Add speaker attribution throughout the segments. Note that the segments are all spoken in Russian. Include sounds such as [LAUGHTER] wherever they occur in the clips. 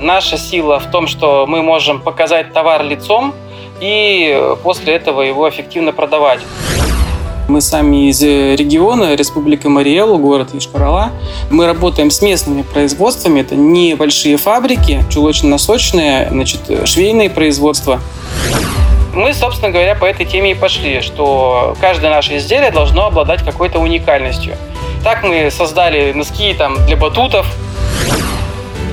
Speaker 1: Наша сила в том, что мы можем показать товар лицом и после этого его эффективно продавать. Мы сами из региона, Республика Мариэлу, город Ишкарала. Мы работаем с местными производствами. Это небольшие фабрики, чулочно-носочные, значит, швейные производства. Мы, собственно говоря, по этой теме и пошли, что каждое наше изделие должно обладать какой-то уникальностью. Так мы создали носки там, для батутов,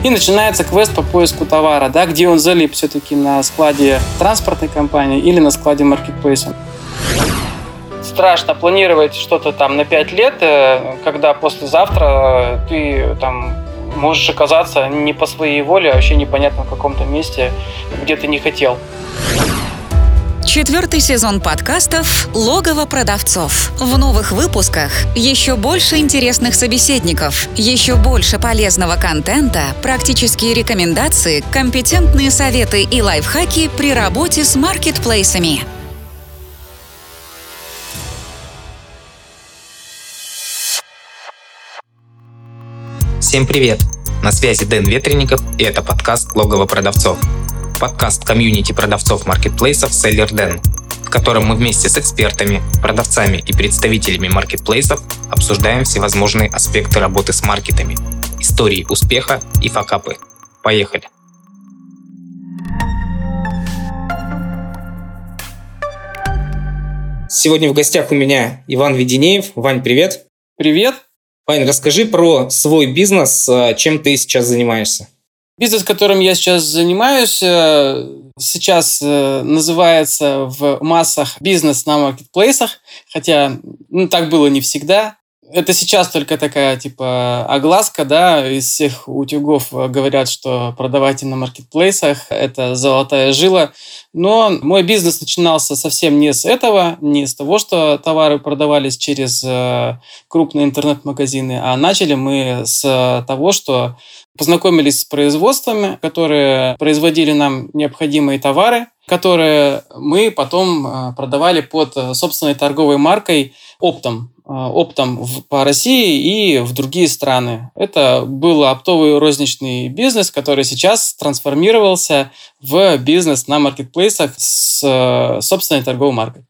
Speaker 1: и начинается квест по поиску товара, да, где он залип все-таки на складе транспортной компании или на складе маркетплейса. Страшно планировать что-то там на 5 лет, э, когда послезавтра ты там можешь оказаться не по своей воле, а вообще непонятно в каком-то месте, где ты не хотел.
Speaker 2: Четвертый сезон подкастов «Логово продавцов». В новых выпусках еще больше интересных собеседников, еще больше полезного контента, практические рекомендации, компетентные советы и лайфхаки при работе с маркетплейсами.
Speaker 3: Всем привет! На связи Дэн Ветренников, и это подкаст «Логово продавцов» подкаст комьюнити продавцов маркетплейсов Seller Den, в котором мы вместе с экспертами, продавцами и представителями маркетплейсов обсуждаем всевозможные аспекты работы с маркетами, истории успеха и факапы. Поехали! Сегодня в гостях у меня Иван Веденеев. Вань, привет!
Speaker 1: Привет!
Speaker 3: Вань, расскажи про свой бизнес, а, чем ты сейчас занимаешься.
Speaker 1: Бизнес, которым я сейчас занимаюсь, э, сейчас э, называется в массах бизнес на маркетплейсах, хотя ну, так было не всегда. Это сейчас только такая, типа, огласка, да, из всех утюгов говорят, что продавайте на маркетплейсах, это золотая жила. Но мой бизнес начинался совсем не с этого, не с того, что товары продавались через э, крупные интернет-магазины, а начали мы с того, что познакомились с производствами, которые производили нам необходимые товары, которые мы потом э, продавали под э, собственной торговой маркой оптом. Э, оптом по России и в другие страны. Это был оптовый розничный бизнес, который сейчас трансформировался в бизнес на маркетплейсах с собственной торговой маркой.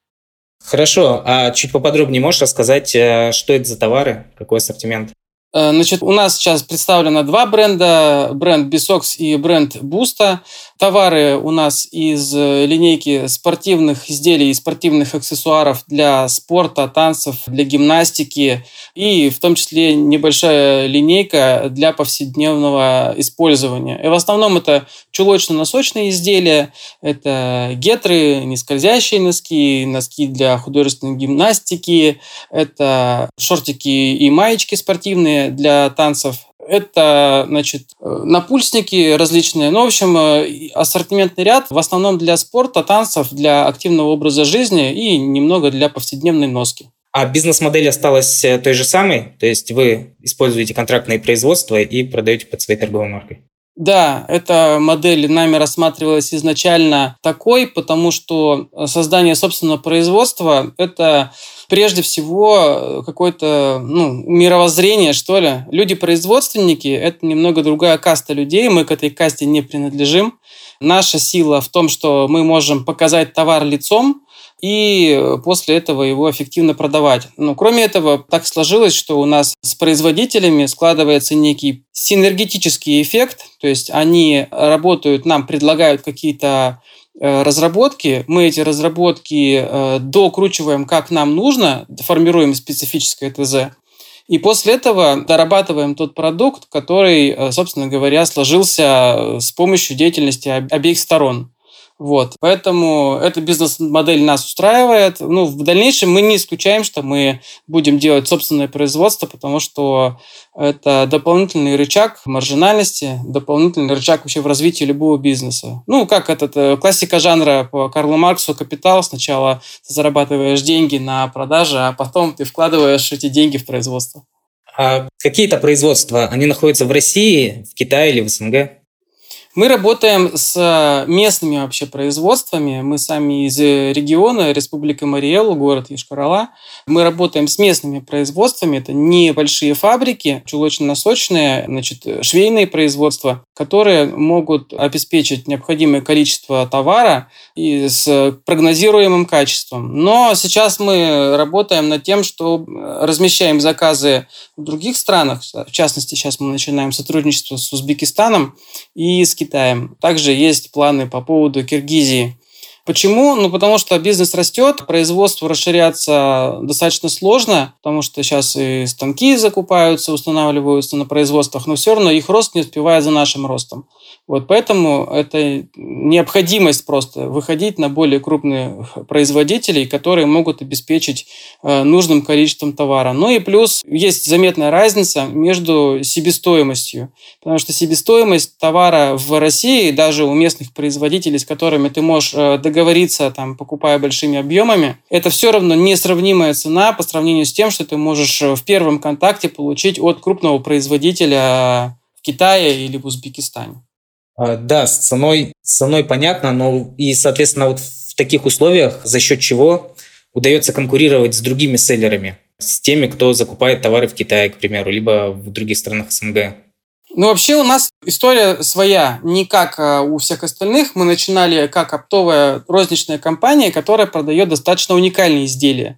Speaker 3: Хорошо, а чуть поподробнее можешь рассказать, что это за товары, какой ассортимент?
Speaker 1: Э, значит, у нас сейчас представлено два бренда, бренд Bisox и бренд Буста. Товары у нас из э, линейки спортивных изделий и спортивных аксессуаров для спорта, танцев, для гимнастики. И в том числе небольшая линейка для повседневного использования. И в основном это чулочно-носочные изделия, это гетры, нескользящие носки, носки для художественной гимнастики, это шортики и маечки спортивные для танцев, это, значит, напульсники различные. Ну, в общем, э, ассортиментный ряд в основном для спорта, танцев, для активного образа жизни и немного для повседневной носки.
Speaker 3: А бизнес-модель осталась э, той же самой? То есть вы используете контрактное производство и продаете под своей торговой маркой?
Speaker 1: Да, эта модель нами рассматривалась изначально такой, потому что создание собственного производства – это прежде всего какое-то ну, мировоззрение, что ли. Люди-производственники – это немного другая каста людей, мы к этой касте не принадлежим. Наша сила в том, что мы можем показать товар лицом, и после этого его эффективно продавать. Но кроме этого, так сложилось, что у нас с производителями складывается некий синергетический эффект, то есть они работают, нам предлагают какие-то э, разработки, мы эти разработки э, докручиваем как нам нужно, формируем специфическое ТЗ, и после этого дорабатываем тот продукт, который, э, собственно говоря, сложился с помощью деятельности обеих сторон. Вот. Поэтому эта бизнес-модель нас устраивает. Ну, в дальнейшем мы не исключаем, что мы будем делать собственное производство, потому что это дополнительный рычаг маржинальности, дополнительный рычаг вообще в развитии любого бизнеса. Ну, как этот э, классика жанра по Карлу Марксу «Капитал». Сначала ты зарабатываешь деньги на продаже, а потом ты вкладываешь эти деньги в производство.
Speaker 3: А какие-то производства, они находятся в России, в Китае или в СНГ?
Speaker 1: Мы работаем с местными вообще производствами. Мы сами из региона, Республика Мариэл, город Ешкарала. Мы работаем с местными производствами. Это небольшие фабрики, чулочно-носочные, значит, швейные производства, которые могут обеспечить необходимое количество товара и с прогнозируемым качеством. Но сейчас мы работаем над тем, что размещаем заказы в других странах. В частности, сейчас мы начинаем сотрудничество с Узбекистаном и с Китаем. Также есть планы по поводу Киргизии. Почему? Ну, потому что бизнес растет, производство расширяться достаточно сложно, потому что сейчас и станки закупаются, устанавливаются на производствах, но все равно их рост не успевает за нашим ростом. Вот поэтому это необходимость просто выходить на более крупные производителей, которые могут обеспечить э, нужным количеством товара. Ну и плюс есть заметная разница между себестоимостью, потому что себестоимость товара в России, даже у местных производителей, с которыми ты можешь э, договориться, там, покупая большими объемами, это все равно несравнимая цена по сравнению с тем, что ты можешь э, в первом контакте получить от крупного производителя в Китае или в Узбекистане.
Speaker 3: А, да, с ценой, с ценой понятно, но и, соответственно, вот в таких условиях за счет чего удается конкурировать с другими селлерами, с теми, кто закупает товары в Китае, к примеру, либо в других странах СНГ.
Speaker 1: Ну, вообще у нас история своя, не как а, у всех остальных. Мы начинали как оптовая розничная компания, которая продает достаточно уникальные изделия.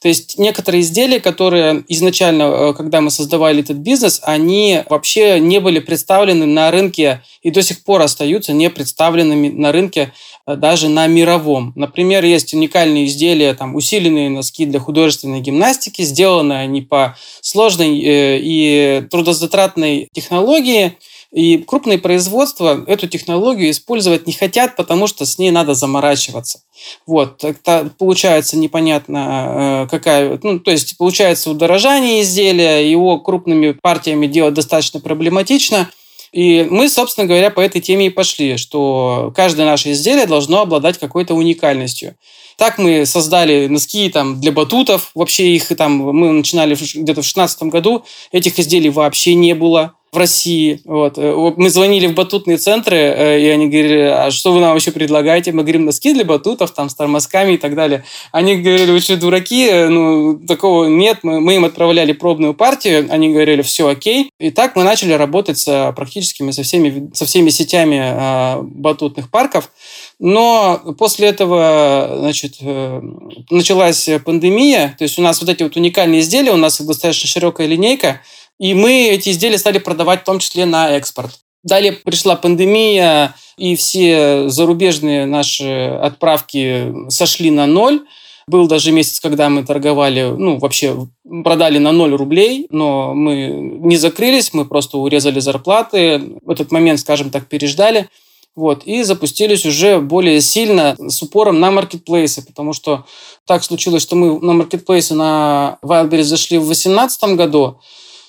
Speaker 1: То есть некоторые изделия, которые изначально, э, когда мы создавали этот бизнес, они вообще не были представлены на рынке и до сих пор остаются не представленными на рынке э, даже на мировом. Например, есть уникальные изделия, там, усиленные носки для художественной гимнастики, сделанные они по сложной э, и трудозатратной технологии, и крупные производства эту технологию использовать не хотят, потому что с ней надо заморачиваться. Вот, это получается непонятно э, какая, ну, то есть получается удорожание изделия, его крупными партиями делать достаточно проблематично. И мы, собственно говоря, по этой теме и пошли, что каждое наше изделие должно обладать какой-то уникальностью. Так мы создали носки там, для батутов. Вообще их там мы начинали где-то в 2016 году. Этих изделий вообще не было в России. Вот. Э, мы звонили в батутные центры, э, и они говорили, а что вы нам вообще предлагаете? Мы говорим, носки для батутов, там, с тормозками и так далее. Они говорили, вы что, дураки? Ну, такого нет. Мы, мы им отправляли пробную партию, они говорили, все окей. И так мы начали работать с, практически со всеми, со всеми сетями э, батутных парков. Но после этого значит, э, началась пандемия, то есть у нас вот эти вот уникальные изделия, у нас достаточно широкая линейка, и мы эти изделия стали продавать в том числе на экспорт. Далее пришла пандемия, и все зарубежные наши отправки сошли на ноль. Был даже месяц, когда мы торговали, ну, вообще продали на ноль рублей, но мы не закрылись, мы просто урезали зарплаты. В этот момент, скажем так, переждали. Вот, и запустились уже более сильно с упором на маркетплейсы, потому что так случилось, что мы на маркетплейсы на Wildberries зашли в 2018 году,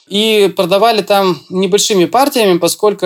Speaker 1: и продавали там небольшими партиями, поскольку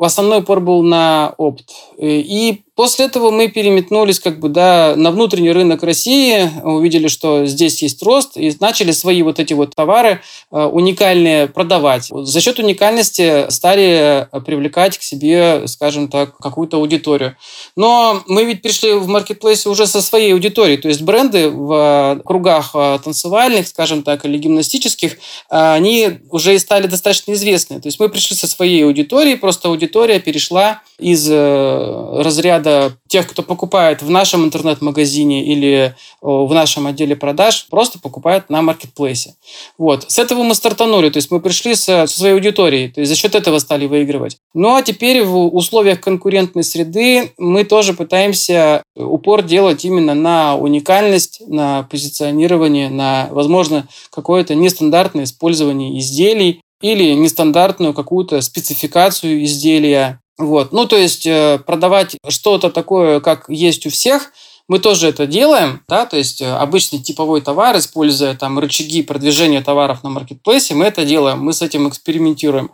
Speaker 1: основной упор был на опт. И После этого мы переметнулись как бы, да, на внутренний рынок России, увидели, что здесь есть рост, и начали свои вот эти вот товары э, уникальные продавать. За счет уникальности стали привлекать к себе, скажем так, какую-то аудиторию. Но мы ведь пришли в маркетплейсе уже со своей аудиторией, то есть бренды в кругах э, танцевальных, скажем так, или гимнастических, э, они уже стали достаточно известны. То есть мы пришли со своей аудиторией, просто аудитория перешла из разряда ряда тех, кто покупает в нашем интернет-магазине или в нашем отделе продаж, просто покупает на маркетплейсе. Вот. С этого мы стартанули, то есть мы пришли со, своей аудиторией, то есть за счет этого стали выигрывать. Ну а теперь в условиях конкурентной среды мы тоже пытаемся упор делать именно на уникальность, на позиционирование, на, возможно, какое-то нестандартное использование изделий или нестандартную какую-то спецификацию изделия, вот. Ну, то есть э, продавать что-то такое, как есть у всех, мы тоже это делаем, да, то есть э, обычный типовой товар, используя там рычаги продвижения товаров на маркетплейсе, мы это делаем, мы с этим экспериментируем.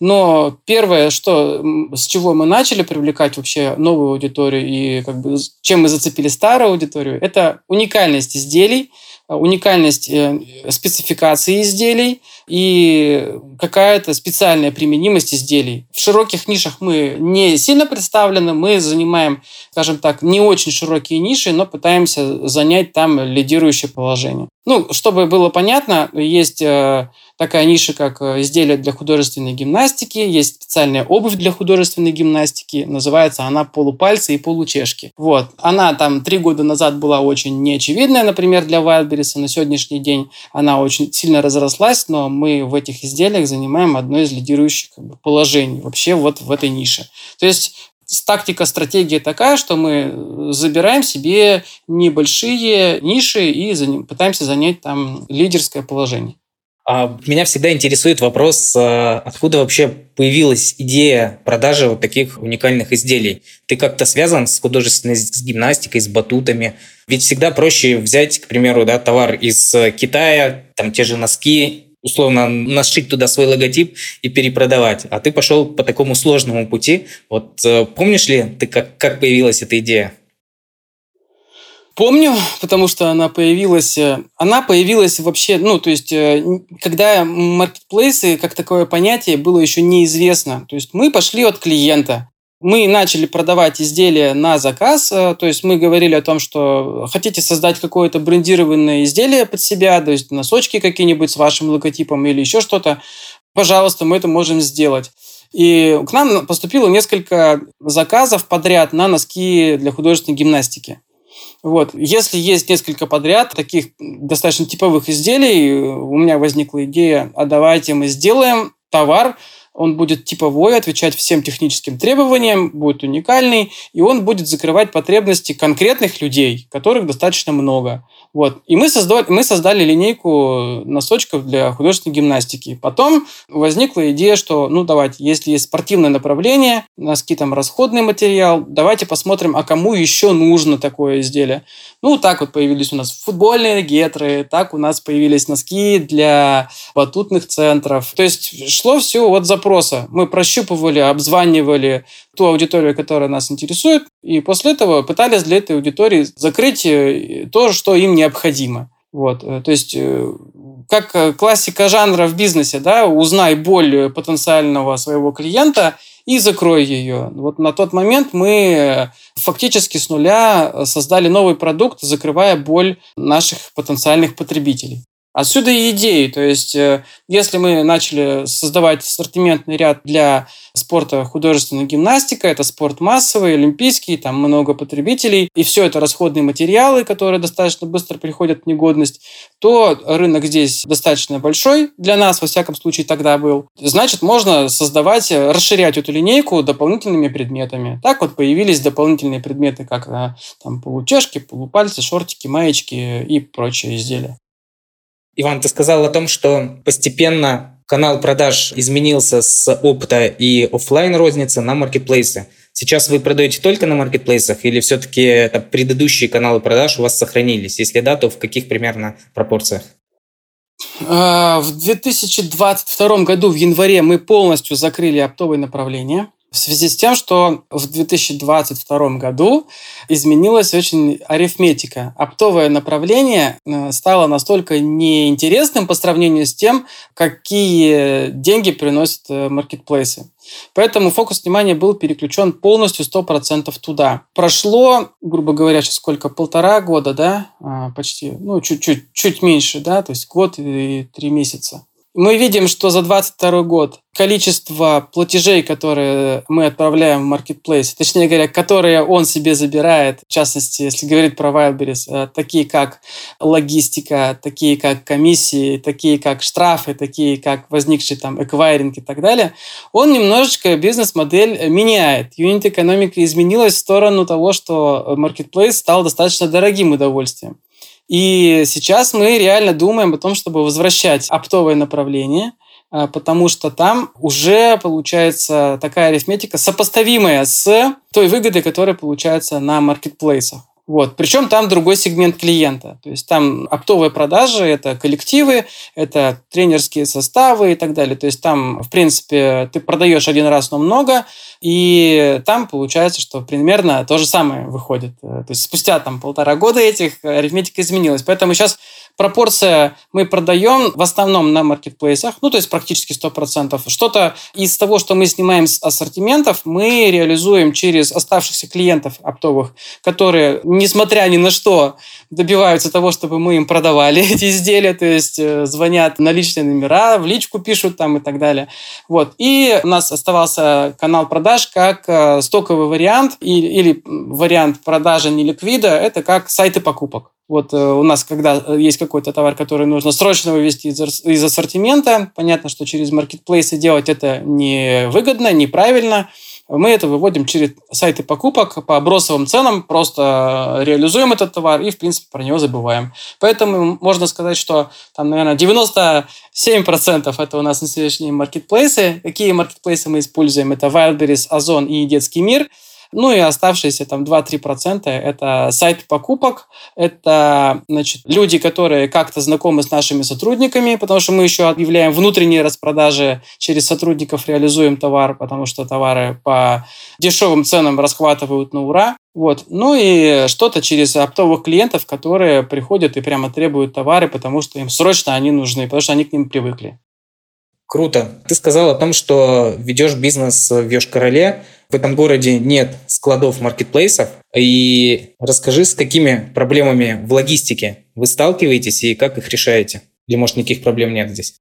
Speaker 1: Но первое, что, с чего мы начали привлекать вообще новую аудиторию и как бы чем мы зацепили старую аудиторию, это уникальность изделий, уникальность э, спецификации изделий и какая-то специальная применимость изделий. В широких нишах мы не сильно представлены, мы занимаем, скажем так, не очень широкие ниши, но пытаемся занять там лидирующее положение. Ну, чтобы было понятно, есть э, такая ниша, как э, изделия для художественной гимнастики, есть специальная обувь для художественной гимнастики, называется она полупальцы и получешки. Вот. Она там три года назад была очень неочевидная, например, для Wildberries, на сегодняшний день она очень сильно разрослась, но мы в этих изделиях занимаем одно из лидирующих как бы, положений вообще вот в этой нише. То есть тактика, стратегия такая, что мы забираем себе небольшие ниши и пытаемся занять там лидерское положение.
Speaker 3: А меня всегда интересует вопрос, а, откуда вообще появилась идея продажи вот таких уникальных изделий. Ты как-то связан с художественной с гимнастикой, с батутами? Ведь всегда проще взять, к примеру, да, товар из Китая, там те же носки, условно нашить туда свой логотип и перепродавать. А ты пошел по такому сложному пути. Вот э, помнишь ли ты, как, как появилась эта идея?
Speaker 1: Помню, потому что она появилась, э, она появилась вообще, ну, то есть, э, когда маркетплейсы как такое понятие было еще неизвестно. То есть мы пошли от клиента. Мы начали продавать изделия на заказ, э, то есть мы говорили о том, что хотите создать какое-то брендированное изделие под себя, то есть носочки какие-нибудь с вашим логотипом или еще что-то, пожалуйста, мы это можем сделать. И к нам поступило несколько заказов подряд на носки для художественной гимнастики. Вот. Если есть несколько подряд таких достаточно типовых изделий, у меня возникла идея, а давайте мы сделаем товар, он будет типовой, отвечать всем техническим требованиям, будет уникальный, и он будет закрывать потребности конкретных людей, которых достаточно много. Вот. И мы создали, мы создали линейку носочков для художественной гимнастики. Потом возникла идея, что, ну, давайте, если есть спортивное направление, носки там расходный материал, давайте посмотрим, а кому еще нужно такое изделие. Ну, так вот появились у нас футбольные гетры, так у нас появились носки для батутных центров. То есть шло все от запроса. Мы прощупывали, обзванивали ту аудиторию, которая нас интересует, и после этого пытались для этой аудитории закрыть э, то, что им необходимо. Вот, э, то есть э, как классика жанра в бизнесе, да, узнай боль потенциального своего клиента и закрой ее. Вот на тот момент мы фактически с нуля создали новый продукт, закрывая боль наших потенциальных потребителей. Отсюда и идеи. То есть, э, если мы начали создавать ассортиментный ряд для спорта художественная гимнастика, это спорт массовый, олимпийский, там много потребителей, и все это расходные материалы, которые достаточно быстро приходят в негодность, то рынок здесь достаточно большой для нас, во всяком случае, тогда был. Значит, можно создавать, расширять эту линейку дополнительными предметами. Так вот появились дополнительные предметы, как э, там полутяжки, полупальцы, шортики, маечки и прочие изделия.
Speaker 3: Иван, ты сказал о том, что постепенно канал продаж изменился с опыта и офлайн розницы на маркетплейсы. Сейчас вы продаете только на маркетплейсах или все-таки предыдущие каналы продаж у вас сохранились? Если да, то в каких примерно пропорциях?
Speaker 1: А, в 2022 году в январе мы полностью закрыли оптовые направления в связи с тем, что в 2022 году изменилась очень арифметика. Оптовое направление э, стало настолько неинтересным по сравнению с тем, какие деньги приносят э, маркетплейсы. Поэтому фокус внимания был переключен полностью 100% туда. Прошло, грубо говоря, сейчас сколько, полтора года, да, а, почти, ну, чуть-чуть, чуть меньше, да, то есть год и три месяца. Мы видим, что за 2022 год количество платежей, которые мы отправляем в Marketplace, точнее говоря, которые он себе забирает, в частности, если говорить про Wildberries, э, такие как логистика, такие как комиссии, такие как штрафы, такие как возникший там эквайринг и так далее, он немножечко бизнес-модель меняет. Юнит-экономика изменилась в сторону того, что Marketplace стал достаточно дорогим удовольствием. И сейчас мы реально думаем о том, чтобы возвращать оптовое направление, а, потому что там уже получается такая арифметика, сопоставимая с той выгодой, которая получается на маркетплейсах. Вот. Причем там другой сегмент клиента. То есть там оптовые продажи – это коллективы, это тренерские составы и так далее. То есть там, в принципе, ты продаешь один раз, но много, и там получается, что примерно то же самое выходит. То есть спустя там полтора года этих арифметика изменилась. Поэтому сейчас пропорция мы продаем в основном на маркетплейсах, ну, то есть практически 100%. Что-то из того, что мы снимаем с ассортиментов, мы реализуем через оставшихся клиентов оптовых, которые, несмотря ни на что, добиваются того, чтобы мы им продавали [LAUGHS] эти изделия, то есть э, звонят на личные номера, в личку пишут там и так далее. Вот. И у нас оставался канал продаж как э, стоковый вариант или, вариант продажи неликвида, это как сайты покупок. Вот э, у нас, когда есть какой-то товар, который нужно срочно вывести из, из ассортимента, понятно, что через маркетплейсы делать это невыгодно, неправильно, мы это выводим через сайты покупок по бросовым ценам, просто реализуем этот товар и, в принципе, про него забываем. Поэтому можно сказать, что там, наверное, 97% это у нас на сегодняшние маркетплейсы. Какие маркетплейсы мы используем? Это Wildberries, Озон и Детский мир – ну и оставшиеся там 2-3% это сайт покупок, это значит, люди, которые как-то знакомы с нашими сотрудниками, потому что мы еще объявляем внутренние распродажи, через сотрудников реализуем товар, потому что товары по дешевым ценам расхватывают на ура. Вот. Ну и что-то через оптовых клиентов, которые приходят и прямо требуют товары, потому что им срочно они нужны, потому что они к ним привыкли.
Speaker 3: Круто. Ты сказал о том, что ведешь бизнес в Йошкар-Оле. В этом городе нет складов маркетплейсов. И расскажи, с какими проблемами в логистике вы сталкиваетесь и как их решаете? Или, может, никаких проблем нет здесь?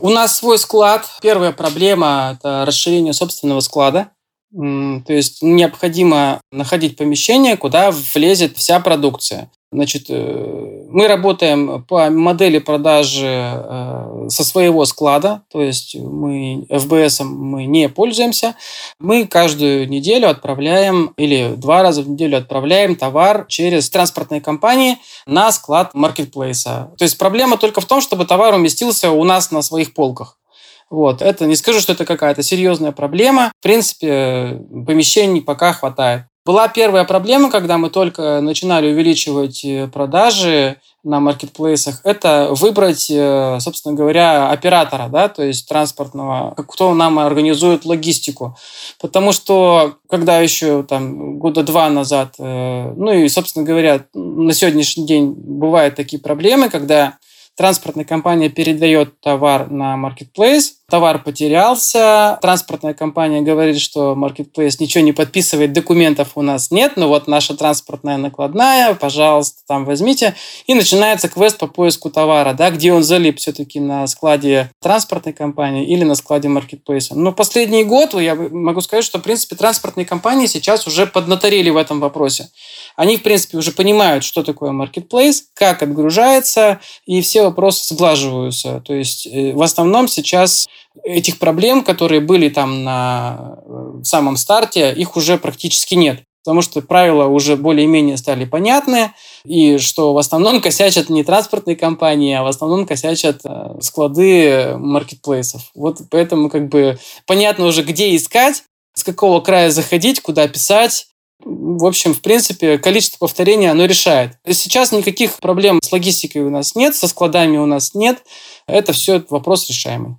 Speaker 1: У нас свой склад. Первая проблема – это расширение собственного склада. То есть необходимо находить помещение, куда влезет вся продукция. Значит, э, мы работаем по модели продажи э, со своего склада, то есть мы FBS мы не пользуемся. Мы каждую неделю отправляем или два раза в неделю отправляем товар через транспортные компании на склад маркетплейса. То есть проблема только в том, чтобы товар уместился у нас на своих полках. Вот. Это не скажу, что это какая-то серьезная проблема. В принципе, помещений пока хватает. Была первая проблема, когда мы только начинали увеличивать э, продажи на маркетплейсах, это выбрать, э, собственно говоря, оператора, да, то есть транспортного, кто нам организует логистику. Потому что, когда еще там года два назад, э, ну и, собственно говоря, на сегодняшний день бывают такие проблемы, когда транспортная компания передает товар на маркетплейс, товар потерялся, транспортная компания говорит, что маркетплейс ничего не подписывает, документов у нас нет, но вот наша транспортная накладная, пожалуйста, там возьмите. И начинается квест по поиску товара, да, где он залип все-таки на складе транспортной компании или на складе маркетплейса. Но последний год я могу сказать, что, в принципе, транспортные компании сейчас уже поднаторели в этом вопросе. Они, в принципе, уже понимают, что такое маркетплейс, как отгружается, и все вопросы сглаживаются. То есть э, в основном сейчас этих проблем, которые были там на э, самом старте, их уже практически нет. Потому что правила уже более-менее стали понятны, и что в основном косячат не транспортные компании, а в основном косячат э, склады маркетплейсов. Вот поэтому как бы понятно уже, где искать, с какого края заходить, куда писать, в общем, в принципе, количество повторений оно решает. Сейчас никаких проблем с логистикой у нас нет, со складами у нас нет. Это все вопрос решаемый.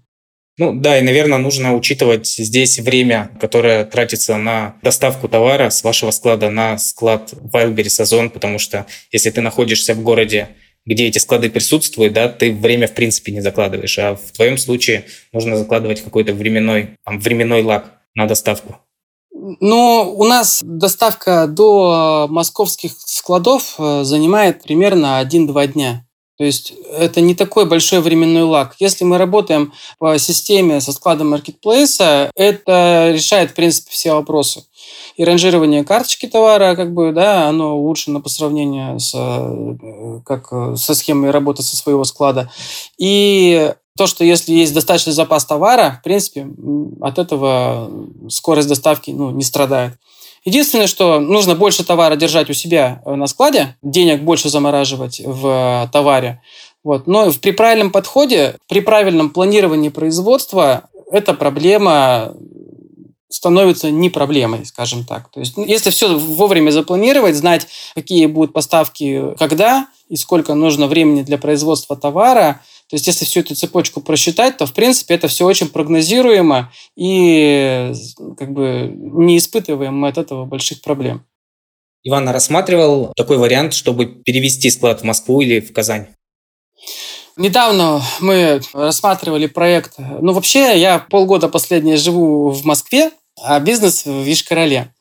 Speaker 3: Ну да, и, наверное, нужно учитывать здесь время, которое тратится на доставку товара с вашего склада на склад Wildberries Озон, потому что если ты находишься в городе, где эти склады присутствуют, да, ты время в принципе не закладываешь, а в твоем случае нужно закладывать какой-то временной, там, временной лаг на доставку.
Speaker 1: Ну, у нас доставка до московских складов э, занимает примерно 1-2 дня. То есть это не такой большой временной лаг. Если мы работаем по системе со складом маркетплейса, это решает, в принципе, все вопросы. И ранжирование карточки товара, как бы, да, оно улучшено по сравнению с, э, как, со схемой работы со своего склада. И то, что если есть достаточный запас товара, в принципе, от этого скорость доставки ну, не страдает. Единственное, что нужно больше товара держать у себя э, на складе, денег больше замораживать в э, товаре. Вот. Но при правильном подходе, при правильном планировании производства, эта проблема становится не проблемой, скажем так. То есть, ну, если все вовремя запланировать, знать, какие будут поставки, когда и сколько нужно времени для производства товара, то есть, если всю эту цепочку просчитать, то, в принципе, это все очень прогнозируемо, и как бы не испытываем мы от этого больших проблем.
Speaker 3: Иван, а рассматривал такой вариант, чтобы перевести склад в Москву или в Казань?
Speaker 1: Недавно мы рассматривали проект. Ну, вообще, я полгода последнее живу в Москве, а бизнес в Вишкороле.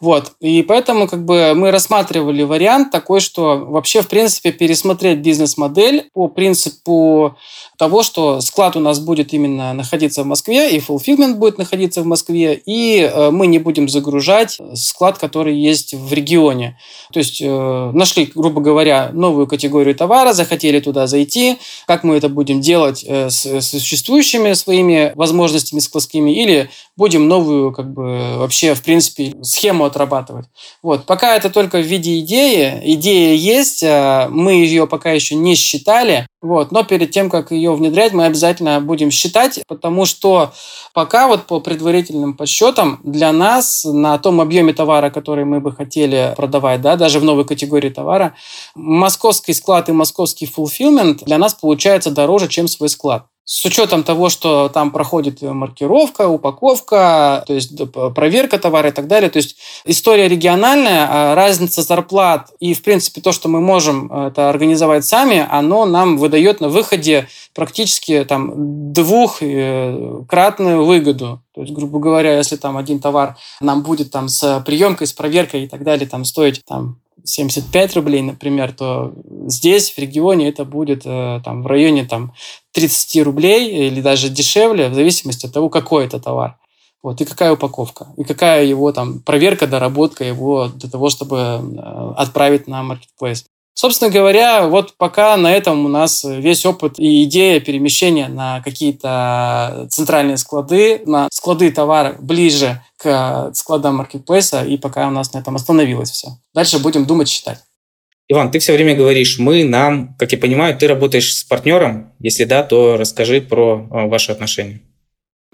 Speaker 1: Вот. И поэтому как бы мы рассматривали вариант такой, что вообще, в принципе, пересмотреть бизнес-модель по принципу того, что склад у нас будет именно находиться в Москве, и fulfillment будет находиться в Москве, и э, мы не будем загружать склад, который есть в регионе. То есть э, нашли, грубо говоря, новую категорию товара, захотели туда зайти, как мы это будем делать э, с существующими своими возможностями складскими, или будем новую, как бы, вообще, в принципе, схему отрабатывать. Вот. Пока это только в виде идеи, идея есть, мы ее пока еще не считали, вот. Но перед тем, как ее внедрять, мы обязательно будем считать, потому что пока вот по предварительным подсчетам для нас на том объеме товара, который мы бы хотели продавать, да, даже в новой категории товара, московский склад и московский fulfillment для нас получается дороже, чем свой склад с учетом того, что там проходит маркировка, упаковка, то есть проверка товара и так далее. То есть история региональная, а разница зарплат и, в принципе, то, что мы можем э, это организовать сами, оно нам выдает на выходе практически там двухкратную выгоду. То есть, грубо говоря, если там один товар нам будет там с приемкой, с проверкой и так далее там стоить там 75 рублей, например, то здесь, в регионе, это будет э, там, в районе там, 30 рублей или даже дешевле, в зависимости от того, какой это товар. Вот, и какая упаковка, и какая его там проверка, доработка его для того, чтобы э, отправить на маркетплейс. Собственно говоря, вот пока на этом у нас весь опыт и идея перемещения на какие-то центральные склады, на склады товара ближе к складам маркетплейса, и пока у нас на этом остановилось все. Дальше будем думать, считать.
Speaker 3: Иван, ты все время говоришь «мы», «нам». Как я понимаю, ты работаешь с партнером. Если да, то расскажи про э, ваши отношения.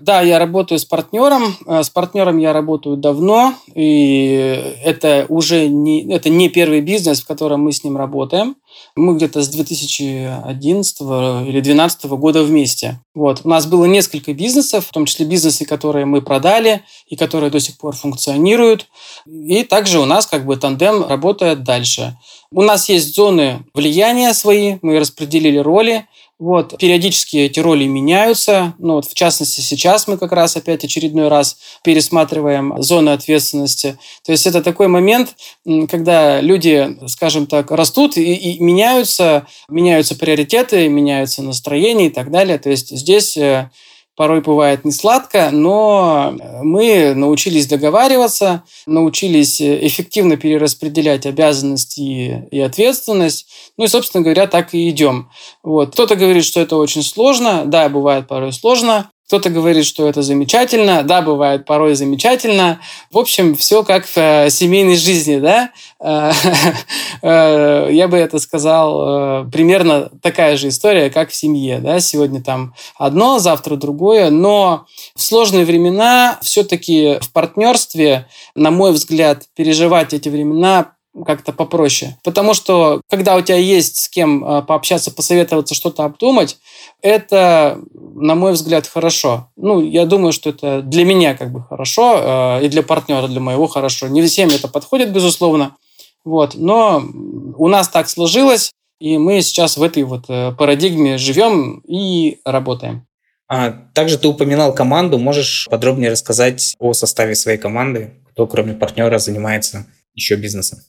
Speaker 1: Да, я работаю с партнером. Э, с партнером я работаю давно, и это уже не, это не первый бизнес, в котором мы с ним работаем. Мы где-то с 2011 или 2012 года вместе. Вот. У нас было несколько бизнесов, в том числе бизнесы, которые мы продали и которые до сих пор функционируют. И также у нас как бы тандем работает дальше. У нас есть зоны влияния свои, мы распределили роли. Вот, периодически эти роли меняются. Ну, вот, в частности, сейчас мы как раз опять очередной раз пересматриваем зоны ответственности. То есть это такой момент, когда люди, скажем так, растут и, и меняются, меняются приоритеты, меняются настроения и так далее. То есть здесь э, порой бывает не сладко, но мы научились договариваться, научились эффективно перераспределять обязанности и ответственность. Ну и, собственно говоря, так и идем. Вот. Кто-то говорит, что это очень сложно. Да, бывает порой сложно. Кто-то говорит, что это замечательно. Да, бывает порой замечательно. В общем, все как в э, семейной жизни, да. Э, [LAUGHS] э, я бы это сказал, примерно такая же история, как в семье, да. Сегодня там одно, завтра другое. Но в сложные времена все-таки в партнерстве, на мой взгляд, переживать эти времена как-то попроще. Потому что, когда у тебя есть с кем э, пообщаться, посоветоваться, что-то обдумать, это, на мой взгляд, хорошо. Ну, я думаю, что это для меня как бы хорошо, э, и для партнера, для моего хорошо. Не всем это подходит, безусловно. Вот. Но у нас так сложилось, и мы сейчас в этой вот э, парадигме живем и работаем.
Speaker 3: А также ты упоминал команду. Можешь подробнее рассказать о составе своей команды? Кто, кроме партнера, занимается еще бизнесом?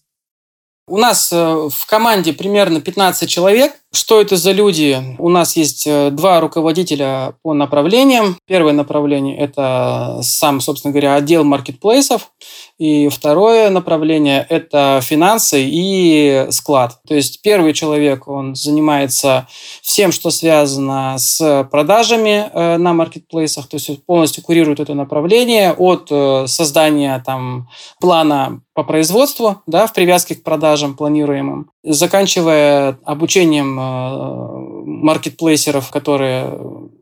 Speaker 1: У нас э, в команде примерно 15 человек. Что это за люди? У нас есть э, два руководителя по направлениям. Первое направление – это сам, собственно говоря, отдел маркетплейсов. И второе направление – это финансы и склад. То есть первый человек, он занимается всем, что связано с продажами э, на маркетплейсах, то есть полностью курирует это направление от создания там, плана по производству, да, в привязке к продажам планируемым, заканчивая обучением э, маркетплейсеров, которые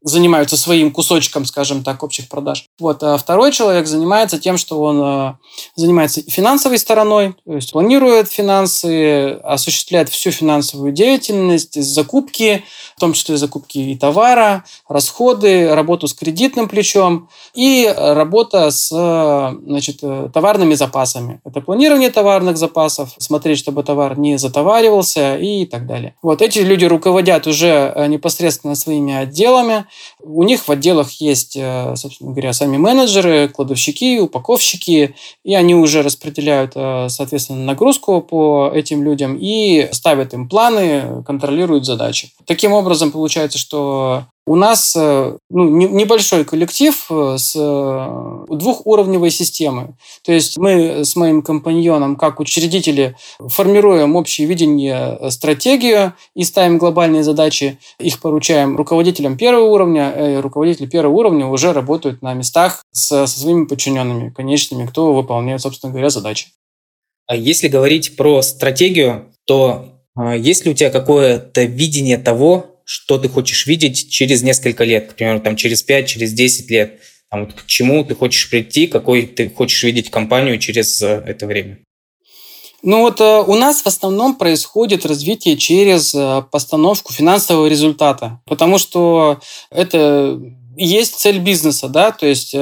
Speaker 1: занимаются своим кусочком, скажем так, общих продаж. Вот. А второй человек занимается тем, что он э, занимается финансовой стороной, то есть планирует финансы, осуществляет всю финансовую деятельность, закупки, в том числе закупки и товара, расходы, работу с кредитным плечом и работа с значит, товарными запасами. Это планирование товарных запасов, смотреть, чтобы товар не затоваривался и так далее. Вот эти люди руководят уже непосредственно своими отделами, у них в отделах есть, э, собственно говоря, сами менеджеры, кладовщики, упаковщики, и они уже распределяют, э, соответственно, нагрузку по этим людям и ставят им планы, контролируют задачи. Таким образом, получается, что у нас э, ну, небольшой коллектив э, с э, двухуровневой системой. То есть мы с моим компаньоном, как учредители, формируем общее видение, стратегию и ставим глобальные задачи. Их поручаем руководителям первого уровня. И руководители первого уровня уже работают на местах со, со своими подчиненными, конечными, кто выполняет, собственно говоря, задачи.
Speaker 3: А если говорить про стратегию, то есть ли у тебя какое-то видение того, что ты хочешь видеть через несколько лет, к примеру, там, через 5, через 10 лет, там, вот к чему ты хочешь прийти, какой ты хочешь видеть компанию через э, это время?
Speaker 1: Ну вот э, у нас в основном происходит развитие через э, постановку финансового результата, потому что это есть цель бизнеса, да, то есть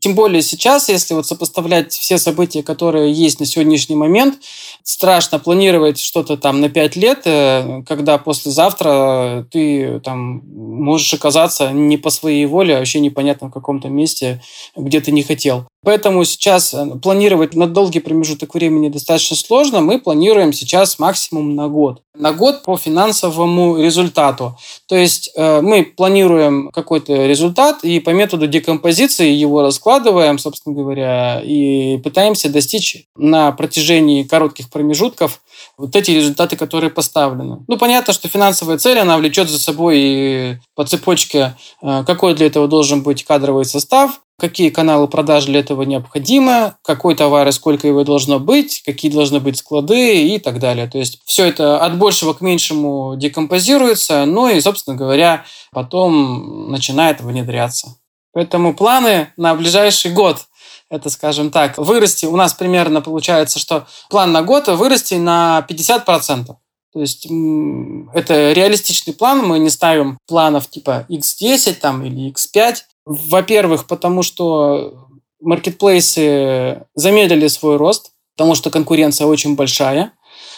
Speaker 1: тем более сейчас, если вот сопоставлять все события, которые есть на сегодняшний момент, страшно планировать что-то там на 5 лет, э, когда послезавтра ты там можешь оказаться не по своей воле, а вообще непонятно в каком-то месте, где ты не хотел. Поэтому сейчас э, планировать на долгий промежуток времени достаточно сложно. Мы планируем сейчас максимум на год. На год по финансовому результату. То есть э, мы планируем какой-то результат и по методу декомпозиции его раскладываем, собственно говоря, и пытаемся достичь на протяжении коротких промежутков вот эти результаты, которые поставлены. Ну, понятно, что финансовая цель, она влечет за собой и по цепочке, э, какой для этого должен быть кадровый состав, какие каналы продаж для этого необходимы, какой товар и сколько его должно быть, какие должны быть склады и так далее. То есть все это от большего к меньшему декомпозируется, ну и, собственно говоря, потом начинает внедряться. Поэтому планы на ближайший год это, скажем так, вырасти. У нас примерно получается, что план на год вырасти на 50%. То есть это реалистичный план, мы не ставим планов типа X10 там, или X5. Во-первых, потому что маркетплейсы замедлили свой рост, потому что конкуренция очень большая.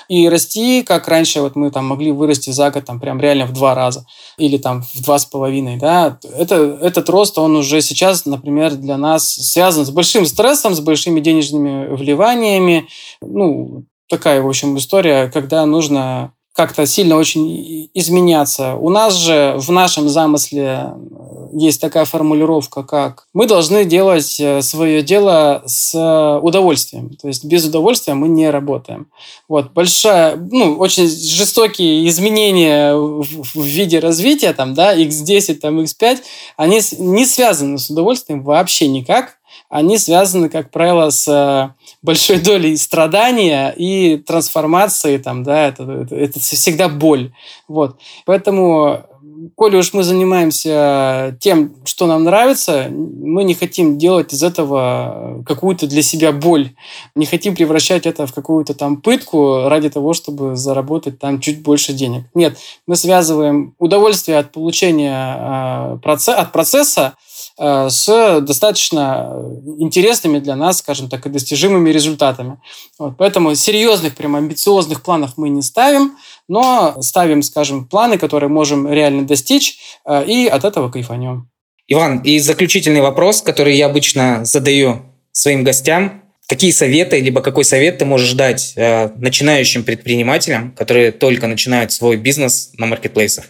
Speaker 1: И расти, как раньше, вот мы там могли вырасти за год там прям реально в два раза или там в два с половиной, да, это, этот рост, он уже сейчас, например, для нас связан с большим стрессом, с большими денежными вливаниями, ну, такая, в общем, история, когда нужно как-то сильно очень изменяться. У нас же в нашем замысле э, есть такая формулировка, как мы должны делать э, свое дело с удовольствием. То есть без удовольствия мы не работаем. Вот большая, ну, очень жестокие изменения в, в виде развития, там, да, X10, там, X5, они не связаны с удовольствием вообще никак они связаны, как правило, с э, большой [LAUGHS] долей страдания и трансформации, там, да, это, это, это всегда боль. Вот. Поэтому, коли уж мы занимаемся тем, что нам нравится, мы не хотим делать из этого какую-то для себя боль. Не хотим превращать это в какую-то там пытку ради того, чтобы заработать там чуть больше денег. Нет, мы связываем удовольствие от получения э, от процесса с достаточно интересными для нас, скажем так, и достижимыми результатами. Вот, поэтому серьезных, прям амбициозных планов мы не ставим, но ставим, скажем, планы, которые можем реально достичь, э, и от этого кайфанем.
Speaker 3: Иван, и заключительный вопрос, который я обычно задаю своим гостям. Какие советы, либо какой совет ты можешь дать э, начинающим предпринимателям, которые только начинают свой бизнес на маркетплейсах?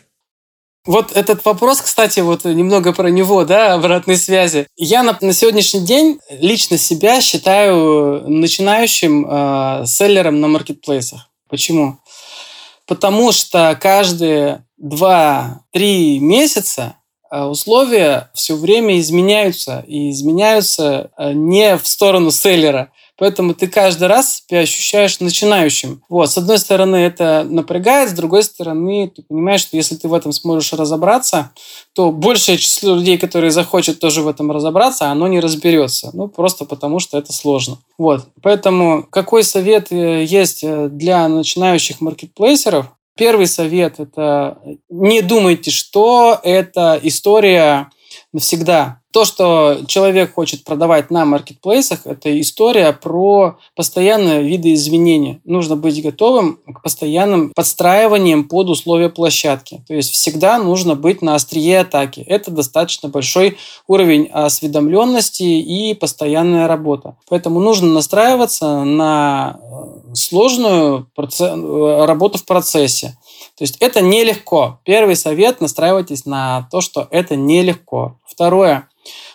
Speaker 1: Вот этот вопрос, кстати, вот немного про него, да, обратной связи. Я на, на сегодняшний день лично себя считаю начинающим э, селлером на маркетплейсах. Почему? Потому что каждые 2-3 месяца э, условия все время изменяются. И изменяются э, не в сторону селлера. Поэтому ты каждый раз себя ощущаешь начинающим. Вот, с одной стороны, это напрягает, с другой стороны, ты понимаешь, что если ты в этом сможешь разобраться, то большее число людей, которые захочет тоже в этом разобраться, оно не разберется. Ну, просто потому, что это сложно. Вот. Поэтому какой совет э, есть э, для начинающих маркетплейсеров? Первый совет – это не думайте, что это история навсегда. То, что человек хочет продавать на маркетплейсах, это история про постоянные виды изменения. Нужно быть готовым к постоянным подстраиваниям под условия площадки. То есть всегда нужно быть на острие атаки. Это достаточно большой уровень осведомленности и постоянная работа. Поэтому нужно настраиваться на э, сложную э, работу в процессе. То есть это нелегко. Первый совет – настраивайтесь на то, что это нелегко. Второе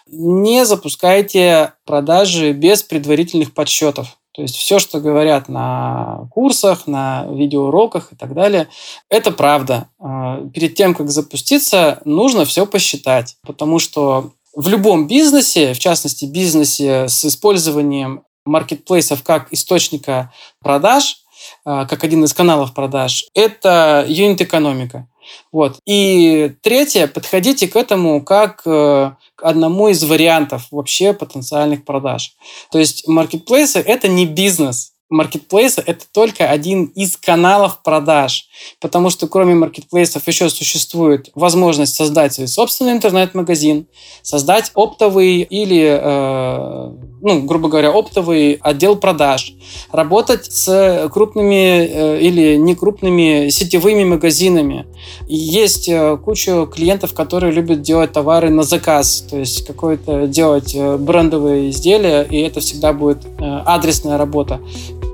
Speaker 1: не запускайте продажи без предварительных подсчетов. То есть все, что говорят на курсах, на видеоуроках и так далее, это правда. А, перед тем, как запуститься, нужно все посчитать, потому что в любом бизнесе, в частности бизнесе с использованием маркетплейсов как источника продаж, а, как один из каналов продаж, это юнит-экономика. Вот. И третье, подходите к этому как э, к одному из вариантов вообще потенциальных продаж. То есть маркетплейсы – это не бизнес, маркетплейсы – это только один из каналов продаж, потому что кроме маркетплейсов еще существует возможность создать свой собственный интернет-магазин, создать оптовый или, э, ну, грубо говоря, оптовый отдел продаж, работать с крупными э, или некрупными сетевыми магазинами. есть э, куча клиентов, которые любят делать товары на заказ, то есть какое-то делать э, брендовые изделия, и это всегда будет э, адресная работа.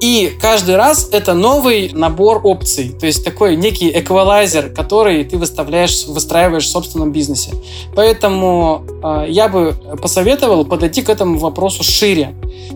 Speaker 1: И каждый раз это новый набор опций, то есть такой некий эквалайзер, который ты выставляешь, выстраиваешь в собственном бизнесе. Поэтому э, я бы посоветовал подойти к этому вопросу шире.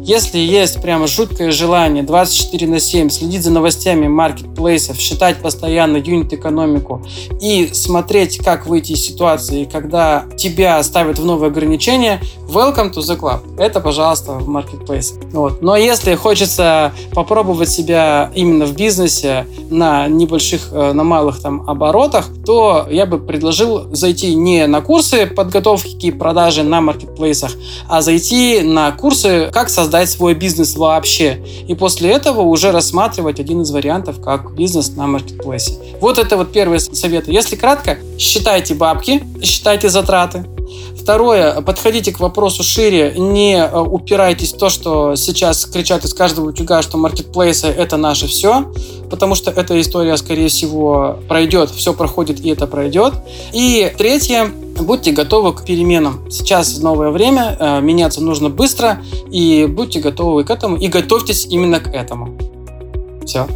Speaker 1: Если есть прямо жуткое желание 24 на 7 следить за новостями маркетплейсов, считать постоянно юнит-экономику и смотреть, как выйти из ситуации, когда тебя ставят в новые ограничения, welcome to the club. Это, пожалуйста, в маркетплейс. Вот. Но если хочется попробовать себя именно в бизнесе на небольших, э, на малых там оборотах, то я бы предложил зайти не на курсы подготовки и продажи на маркетплейсах, а зайти на курсы, как создать свой бизнес вообще. И после этого уже рассматривать один из вариантов, как бизнес на маркетплейсе. Вот это вот первый совет. Если кратко, считайте бабки, считайте затраты, Второе, подходите к вопросу шире, не э, упирайтесь в то, что сейчас кричат из каждого утюга, что маркетплейсы – это наше все, потому что эта история, скорее всего, пройдет, все проходит и это пройдет. И третье, будьте готовы к переменам. Сейчас новое время, э, меняться нужно быстро, и будьте готовы к этому, и готовьтесь именно к этому. Все.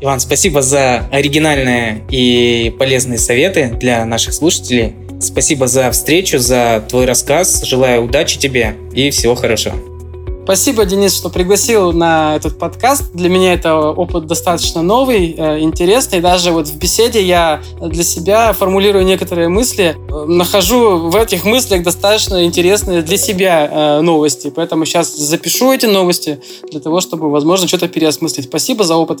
Speaker 3: Иван, спасибо за оригинальные и полезные советы для наших слушателей. Спасибо за встречу, за твой рассказ. Желаю удачи тебе и всего хорошего.
Speaker 1: Спасибо, Денис, что пригласил на этот подкаст. Для меня это опыт достаточно новый, э, интересный. Даже вот в беседе я для себя формулирую некоторые мысли, э, нахожу в этих мыслях достаточно интересные для себя э, новости. Поэтому сейчас запишу эти новости для того, чтобы, возможно, что-то переосмыслить. Спасибо за опыт.